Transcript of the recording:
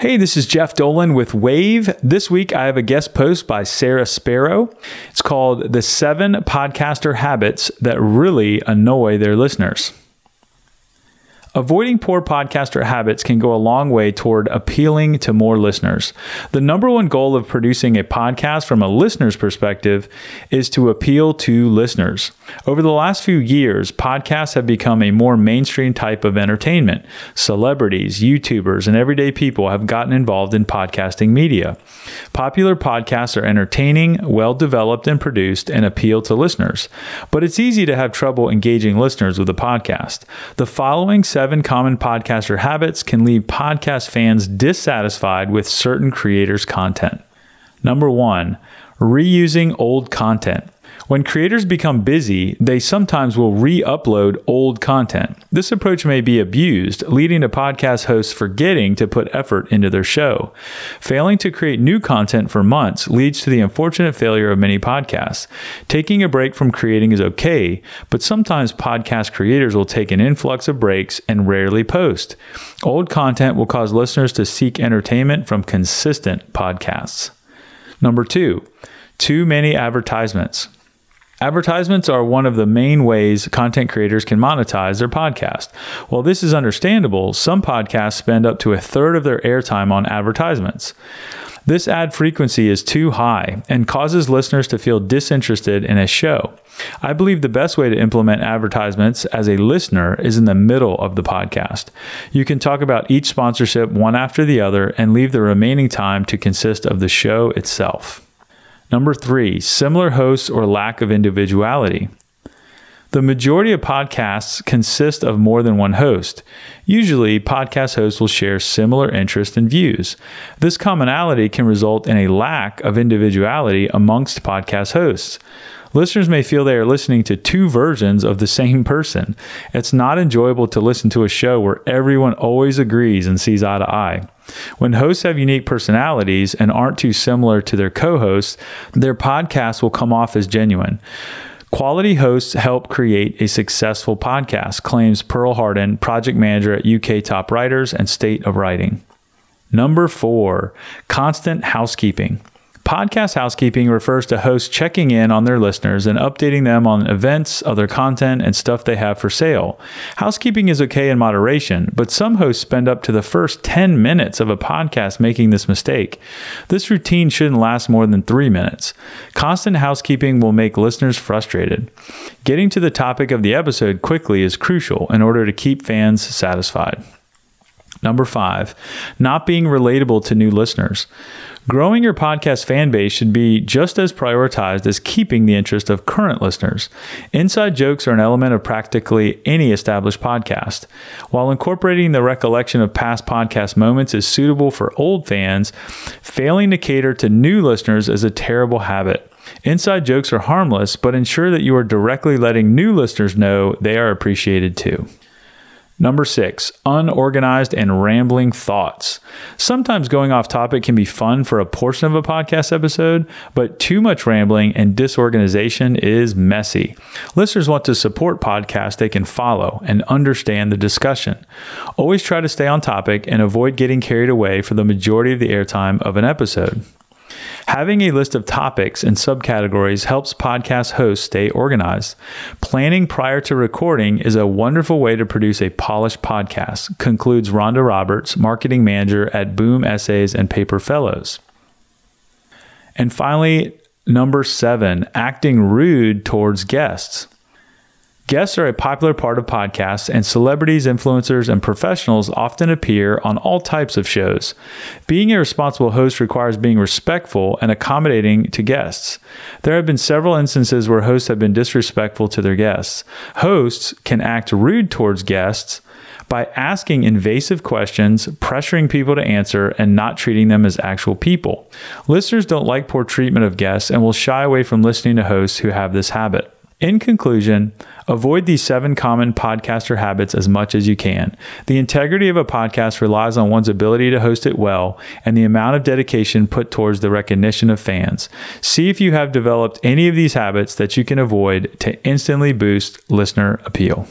Hey, this is Jeff Dolan with Wavve. This week I have a guest post by Sarah Sparrow. It's called The Seven Podcaster Habits That Really Annoy Their Listeners. Avoiding poor podcaster habits can go a long way toward appealing to more listeners. The number one goal of producing a podcast from a listener's perspective is to appeal to listeners. Over the last few years, podcasts have become a more mainstream type of entertainment. Celebrities, YouTubers, and everyday people have gotten involved in podcasting media. Popular podcasts are entertaining, well developed, and produced and appeal to listeners. But it's easy to have trouble engaging listeners with a podcast. The following seven seven common podcaster habits can leave podcast fans dissatisfied with certain creators' content. Number one, reusing old content. When creators become busy, they sometimes will re upload old content. This approach may be abused, leading to podcast hosts forgetting to put effort into their show. Failing to create new content for months leads to the unfortunate failure of many podcasts. Taking a break from creating is okay, but sometimes podcast creators will take an influx of breaks and rarely post. Old content will cause listeners to seek entertainment from consistent podcasts. Number two, too many advertisements. Advertisements are one of the main ways content creators can monetize their podcast. While this is understandable, some podcasts spend up to a third of their airtime on advertisements. This ad frequency is too high and causes listeners to feel disinterested in a show. I believe the best way to implement advertisements as a listener is in the middle of the podcast. You can talk about each sponsorship one after the other and leave the remaining time to consist of the show itself. Number three, similar hosts or lack of individuality. The majority of podcasts consist of more than one host. Usually, podcast hosts will share similar interests and views. This commonality can result in a lack of individuality amongst podcast hosts. Listeners may feel they are listening to two versions of the same person. It's not enjoyable to listen to a show where everyone always agrees and sees eye to eye. When hosts have unique personalities and aren't too similar to their co hosts, their podcast will come off as genuine. Quality hosts help create a successful podcast, claims Pearl Hardin, project manager at UK Top Writers and State of Writing. Number four, constant housekeeping. Podcast housekeeping refers to hosts checking in on their listeners and updating them on events, other content, and stuff they have for sale. Housekeeping is okay in moderation, but some hosts spend up to the first 10 minutes of a podcast making this mistake. This routine shouldn't last more than three minutes. Constant housekeeping will make listeners frustrated. Getting to the topic of the episode quickly is crucial in order to keep fans satisfied. Number five, not being relatable to new listeners. Growing your podcast fan base should be just as prioritized as keeping the interest of current listeners. Inside jokes are an element of practically any established podcast. While incorporating the recollection of past podcast moments is suitable for old fans, failing to cater to new listeners is a terrible habit. Inside jokes are harmless, but ensure that you are directly letting new listeners know they are appreciated too. Number six, unorganized and rambling thoughts. Sometimes going off topic can be fun for a portion of a podcast episode, but too much rambling and disorganization is messy. Listeners want to support podcasts they can follow and understand the discussion. Always try to stay on topic and avoid getting carried away for the majority of the airtime of an episode. Having a list of topics and subcategories helps podcast hosts stay organized. Planning prior to recording is a wonderful way to produce a polished podcast, concludes Rhonda Roberts, marketing manager at Boom Essays and Paper Fellows. And finally, number seven, acting rude towards guests. Guests are a popular part of podcasts, and celebrities, influencers, and professionals often appear on all types of shows. Being a responsible host requires being respectful and accommodating to guests. There have been several instances where hosts have been disrespectful to their guests. Hosts can act rude towards guests by asking invasive questions, pressuring people to answer, and not treating them as actual people. Listeners don't like poor treatment of guests and will shy away from listening to hosts who have this habit. In conclusion, avoid these seven common podcaster habits as much as you can. The integrity of a podcast relies on one's ability to host it well and the amount of dedication put towards the recognition of fans. See if you have developed any of these habits that you can avoid to instantly boost listener appeal.